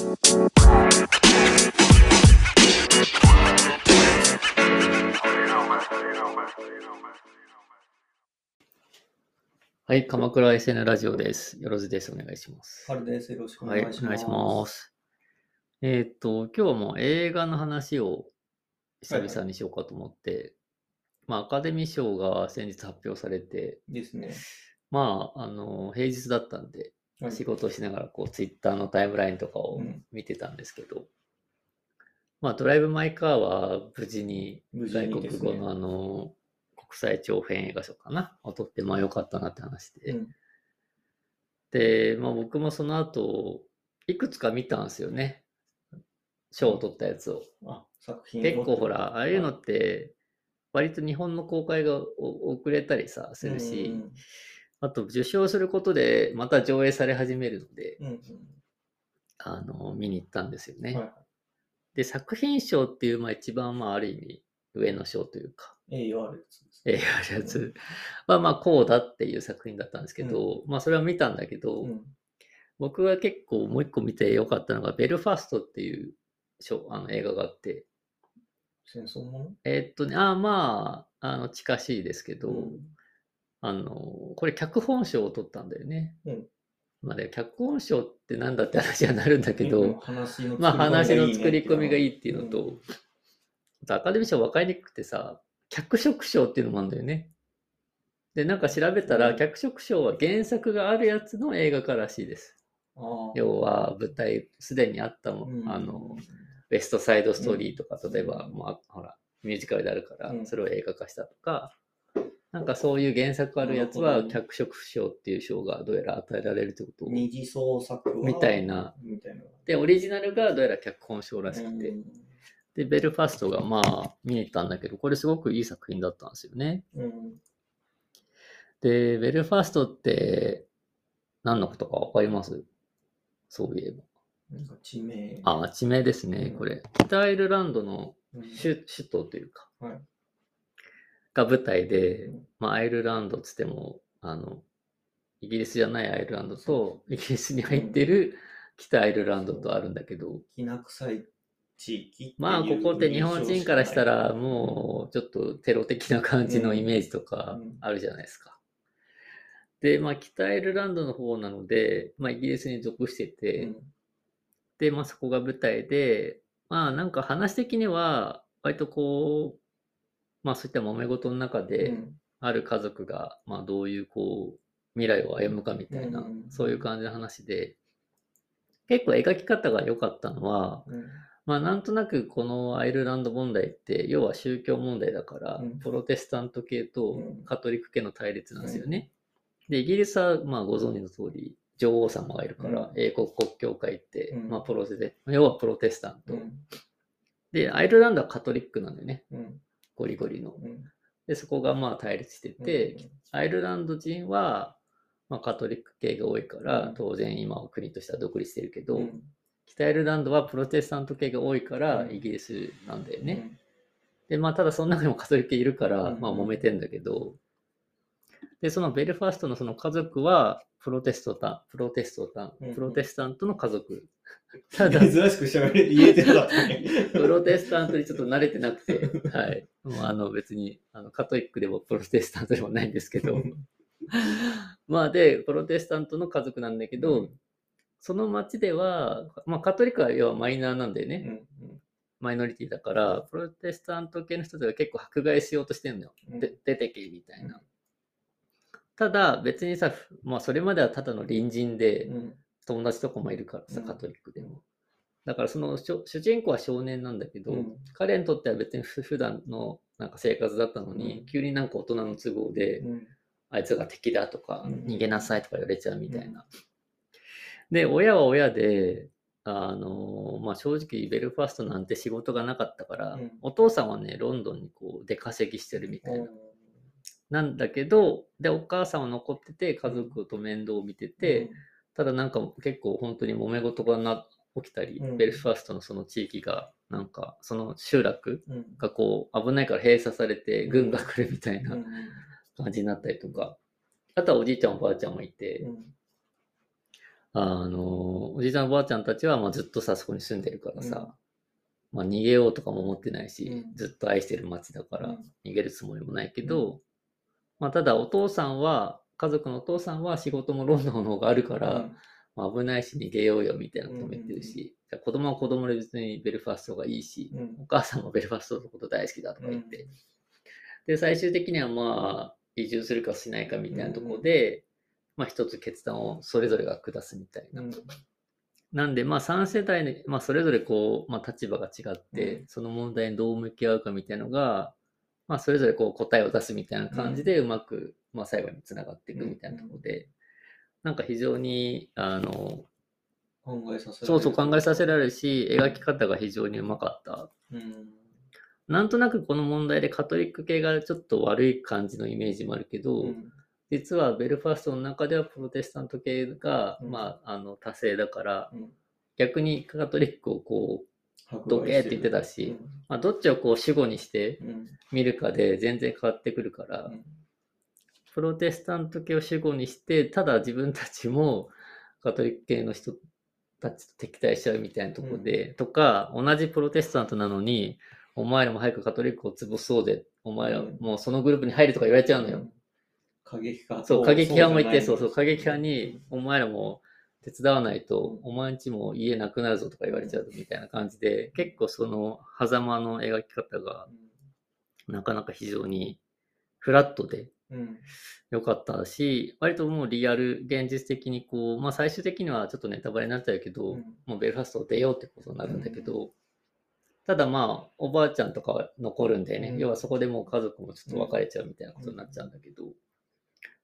はい、鎌倉 SN ラジオです。よろずです。お願いします。春です。よろしくおはい、願いします。お願いします。えーっと、今日も映画の話を久々にしようかと思って、まあ、アカデミー賞が先日発表されて、ですね。まあ、あの、平日だったんで、はい仕事をしながら、こう、ツイッターのタイムラインとかをうん。見てたんですけど、まあ、ドライブ・マイ・カーは無事に外国語のあの、国際長編映画賞かな。を取って、まあ、よかったなって話で、うん。で、まあ、僕もその後、いくつか見たんですよね。賞を取ったやつを。あ、作品結構ほら、ああいうのっって、割と日本の公開がお遅れたりさ、するし、あと受賞することでまた上映され始めるので、うんうんあの、見に行ったんですよね。はい。で、作品賞っていう、まあ一番、まあある意味、上の賞というか、栄誉あるやつです。映画あるやつ。は、まあこうだっていう作品だったんですけど、まあそれは見たんだけど、うん。僕が結構もう一個見てよかったのが、ベルファストっていう賞あの映画があって、戦争もの？えーっとね、あーまあ、あの近しいですけど、うんあの、これ脚本賞を取ったんだよね。うん。まあね、脚本賞ってなんだって話はなるんだけど、うん話のまあ話の作り込みがいいっていうのうんと、あとアカデミー賞分かりにくくてさ、脚色賞っていうのもあるんだよね。で、なんか調べたら、うん。脚色賞は原作があるやつの映画化らしいです。要は舞台、すでにあったもん、うん。あの、ウエストサイドストーリーとか、うん。例えば、まあ、ほら、ミュージカルであるからう、ん。それを映画化したとか、なんかそういう原作あるやつは、脚色賞っていう賞がどうやら与えられるってことを。二次創作はみたいな。みたいな。で、オリジナルがどうやら脚本賞らしくて、うんで、ベルファストがまあ見に行ったんだけど、これすごくいい作品だったんですよね。うんで、ベルファストって何のことかわかります？そういえば。なんか地名。あ、地名ですね、これ。北アイルランドのうん首首都というか、はいが舞台でうん、まあ、アイルランドっつっても、あの、イギリスじゃないアイルランドと、イギリスに入ってる北アイルランドとあるんだけど、きな臭い地域まあ、ここって日本人からしたら、もう、ちょっとテロ的な感じのイメージとかうん。あるじゃないですか。で、まあ、北アイルランドの方なので、まあ、イギリスに属してうて、ん。で、まあ、そこが舞台で、まあ、なんか話的には、割とこう、まあ、そういった揉め事の中で、うん。ある家族が、まあ、どういう、こう、未来を歩むかみたいな、うんそういう感じの話で、結構描き方が良かったのは、うん。まあ、なんとなくこのアイルランド問題って、要は宗教問題だから、うん。プロテスタント系とうん。カトリック系の対立なんですよね。で、イギリスは、まあ、ご存知の通り、女王様がいるから、うん。英国国教会って、うん。まあ、プロテス要はプロテスタント、うん。で、アイルランドはカトリックなんだよね。うんゴリゴリの。うん。で、そこがまあ対立してて、アイルランド人は、まあ、カトリック系が多いから、うん。当然今は国としては独立してるけど、うん。北アイルランドはプロテスタント系が多いから、うん。イギリスなんだよね。うん。で、まあ、ただその中でもカトリック系いるから、うん。まあ、揉めてんだけど、で、そのベルファストのその家族は、プロテストタン、プロテストタン、プロテスタントの家族。ただ、珍しく喋れ言えてなかったね。プロテスタントにちょっと慣れてなくて、はい。もうあの別にあのカトリックでもプロテスタントでもないんですけど、まあで、プロテスタントの家族なんだけど、うんその町では、まあカトリックは要はマイナーなんだよね。マイノリティだから、プロテスタント系の人たちが結構迫害しようとしてんのよ。うんで出てけみたいな。ただ別にさ、まあそれまではただの隣人で、うん友達とかもいるからさ、うん。カトリックでも。だからその主主人公は少年なんだけど、うん。彼にとっては別にふ普段のなんか生活だったのに、うん。急になんか大人の都合で、うん。あいつが敵だとか、うん。逃げなさいとか言われちゃうみたいな。で、親は親で、あの、まあ、正直ベルファストなんて仕事がなかったから、うん。お父さんはね、ロンドンにこう出稼ぎしてるみたいな。なんだけど、で、お母さんは残ってて、家族と面倒を見てて、ただなんか結構本当に揉め事がな起きたり、うん。ベルファストのその地域が、なんかその集落うん。がこう危ないから閉鎖されてうん。軍が来るみたいなうん感じになったりとか、あとはおじいちゃんおばあちゃんもいて、うん。あの、おじいちゃんおばあちゃんたちはまあずっとさ、そこに住んでるからさ、まあ逃げようとかも思ってないし、うん。ずっと愛してる町だからうん。逃げるつもりもないけど、まあただお父さんは、家族のお父さんは仕事もロンドンの方があるから、まあ、危ないし逃げようよみたいなことも言ってるし、じゃあ子供は子供で別にベルファストがいいし、うん。お母さんもベルファストのこと大好きだとか言って、で、最終的にはまあ、移住するかしないかみたいなところで、まあ一つ決断をそれぞれが下すみたいな。うんなんで、まあ3世代で、まあそれぞれこう、まあ立場が違って、うん。その問題にどう向き合うかみたいなのが、まあそれぞれこう答えを出すみたいな感じでうまく、まあ最後につながっていくみたいなところで、なんか非常に、あの、考えさせられる。そうそう考えさせられるし、描き方が非常にうまかった。うん。なんとなくこの問題でカトリック系がちょっと悪い感じのイメージもあるけど、うん。実はベルファストの中ではプロテスタント系が、うん。まあ、あの多勢だから、うん。逆にカトリックをこう、迫どけって言ってたし、まあ、どっちをこう主語にしてうん。見るかで全然変わってくるから、うんプロテスタント系を主語にして、ただ自分たちもカトリック系の人たちと敵対しちゃうみたいなところで、とか、同じプロテスタントなのに、お前らも早くカトリックを潰そうぜ、お前らもうそのグループに入るとか言われちゃうのよ。過激派とそう、過激派もいて、そうそう、過激派に、お前らも手伝わないと、お前んちも家なくなるぞとか言われちゃうみたいな感じで、結構その、狭間の描き方が、なかなか非常にフラットで良かったし、割ともうリアル、現実的にこう、まあ最終的にはちょっとネタバレになっちゃうけど、うん。もうベルファストを出ようってことになるんだけど、ただまあ、おばあちゃんとかは残るんでね、うん。要はそこでもう家族もちょっと別れちゃうみたいなことになっちゃうんだけど、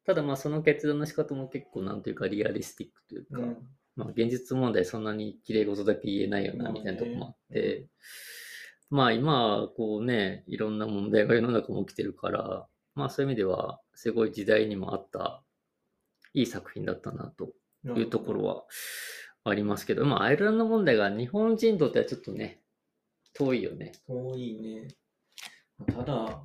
ただまあその決断の仕方も結構なんというかリアリスティックというか、うん。まあ現実問題そんなに綺麗事だけ言えないよなみたいなとこもあって、まあ今はこうね、いろんな問題が世の中も起きてるから、まあそういう意味ではすごい時代にもあったいい作品だったなというところはありますけど、まあアイルランド問題が日本人にとってはちょっとね、遠いよね。遠いね。ただ、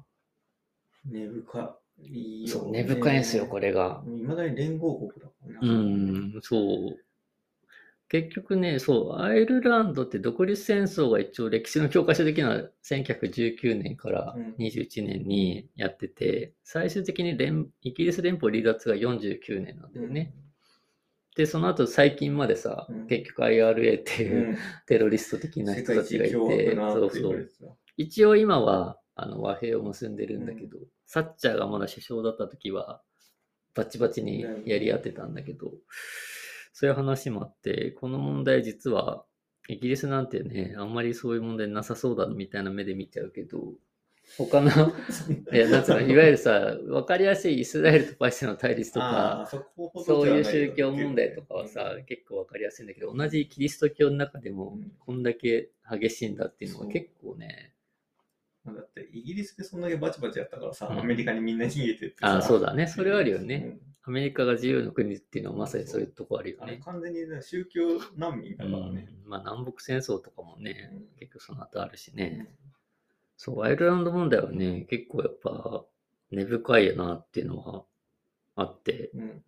根深いよ、ね。そう、根深いんですよ、これが。いまだに連合国だもんね。うん、そう。結局ね、そう、アイルランドって独立戦争が一応歴史の教科書的な1919年からうん21年にやってて、最終的に連イギリス連邦離脱が49年なんだよね。で、その後最近までさ、うん結局 IRA ってうん。いうテロリスト的な世人たちがいて、なそうそう。一応今はあの和平を結んでるんだけど、サッチャーがまだ首相だった時はバチバチにやり合ってたんだけど、そういう話もあって、この問題実はイギリスなんてね、あんまりそういう問題なさそうだみたいな目で見ちゃうけど、他の、いや、なんつうの、いわゆるさ、わかりやすいイスラエルとパレスチナの対立とか、そういう宗教問題とかはさ、結構わかりやすいんだけど、同じキリスト教の中でもうん。こんだけ激しいんだっていうのは結構ね、だってイギリスでそんだけバチバチやったからさ、うん。アメリカにみんな逃げてってあ、そうだね。それはあるよね。うんアメリカが自由の国っていうのはまさにそういうとこあるよね。完全にね宗教難民だからね。うんまあ南北戦争とかもね、うん結局その後あるしね。そう、アイルランド問題はね、結構やっぱ根深いよなっていうのはあって、うん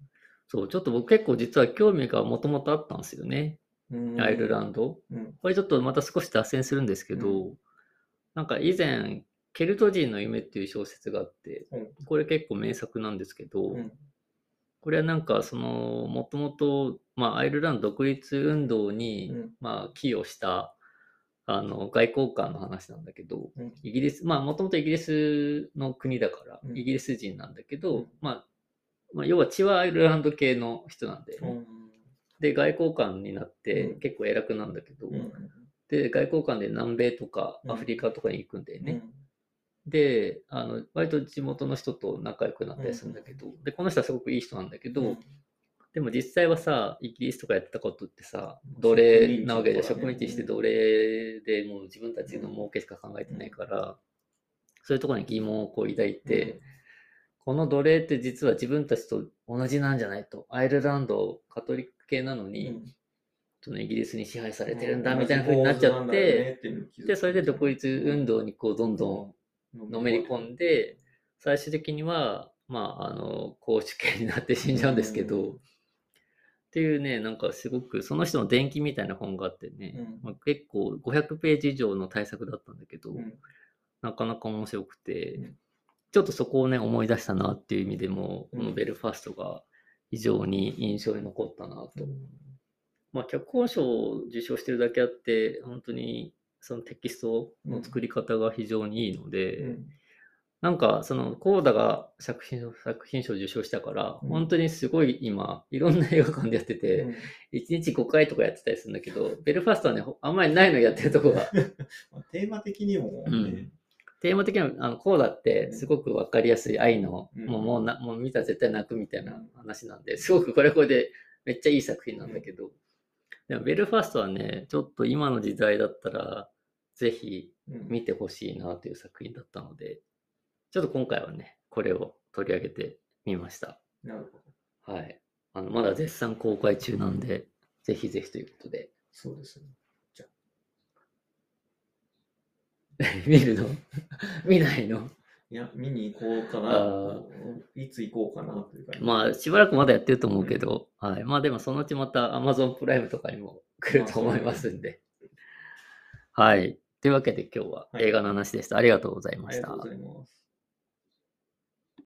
そう、ちょっと僕結構実は興味がもともとあったんですよね。うんアイルランド。うんこれちょっとまた少し脱線するんですけど、うなんか以前、ケルト人の夢っていう小説があって、うんこれ結構名作なんですけど、うんこれはなんかその、もともと、まあアイルランド独立運動に、うん。まあ寄与した、あの、外交官の話なんだけど、うん。イギリス、まあもともとイギリスの国だから、うん。イギリス人なんだけど、うん。まあ、まあ要は血はアイルランド系の人なんで、うん。で、外交官になってうん。結構偉くなんだけど、うん。で、外交官で南米とかうん。アフリカとかに行くんだよね。うんで、あの、割と地元の人と仲良くなったりするんだけど、で、この人はすごくいい人なんだけど、うん。でも実際はさ、イギリスとかやってたことってさ、奴隷なわけで、植植民地して奴隷でもう自分たちの儲けしか考えてないから、そういうところに疑問をこう抱いて、この奴隷って実は自分たちと同じなんじゃないと。アイルランドカトリック系なのに、うん。そのイギリスに支配されてるんだみたいな風になっちゃって、、で、それで独立運動にこうどんどんのめり込んで、最終的には、まあ、あの、公主権になって死んじゃうんですけど、っていうね、なんかすごく、その人の伝記みたいな本があってね、うんまあ、結構500ページ以上の対策だったんだけど、なかなか面白くて、ちょっとそこをね、思い出したなっていう意味でも、このベルファストが非常に印象に残ったなと。まあ、脚本賞を受賞してる。だけあって、本当にそのテキストの作り方が非常にいいので、うん。なんか、その、コーダが作品作品賞を受賞したから、うん。本当にすごい今、いろんな映画館でやってて、うん。1日5回とかやってたりするんだけど、ベルファストはね、ほあんまりないのやってるとこが、まあテーマ的にもね、うん。テーマ的には、あの、コーダってすごくわかりやすい愛の、うん。もう、もうな、もう見たら絶対泣くみたいな話なんで、すごくこれはこれでめっちゃいい作品なんだけど、でもベルファストはね、ちょっと今の時代だったら、ぜひうん見てほしいなという作品だったので、ちょっと今回はね、これを取り上げてみました。なるほど。はい。あの、まだ絶賛公開中なんで、ぜひぜひということで。そうですね。見るの？見ないの？いや、見に行こうかあな。いつ行こうかなというか、まあ、しばらくまだやってると思うけど、はい。まあでもそのうちまた Amazon プライムとかにも来ると思いますんで。はい。というわけで今日は映画の話でした。ありがとうございましたありがとう。ございます。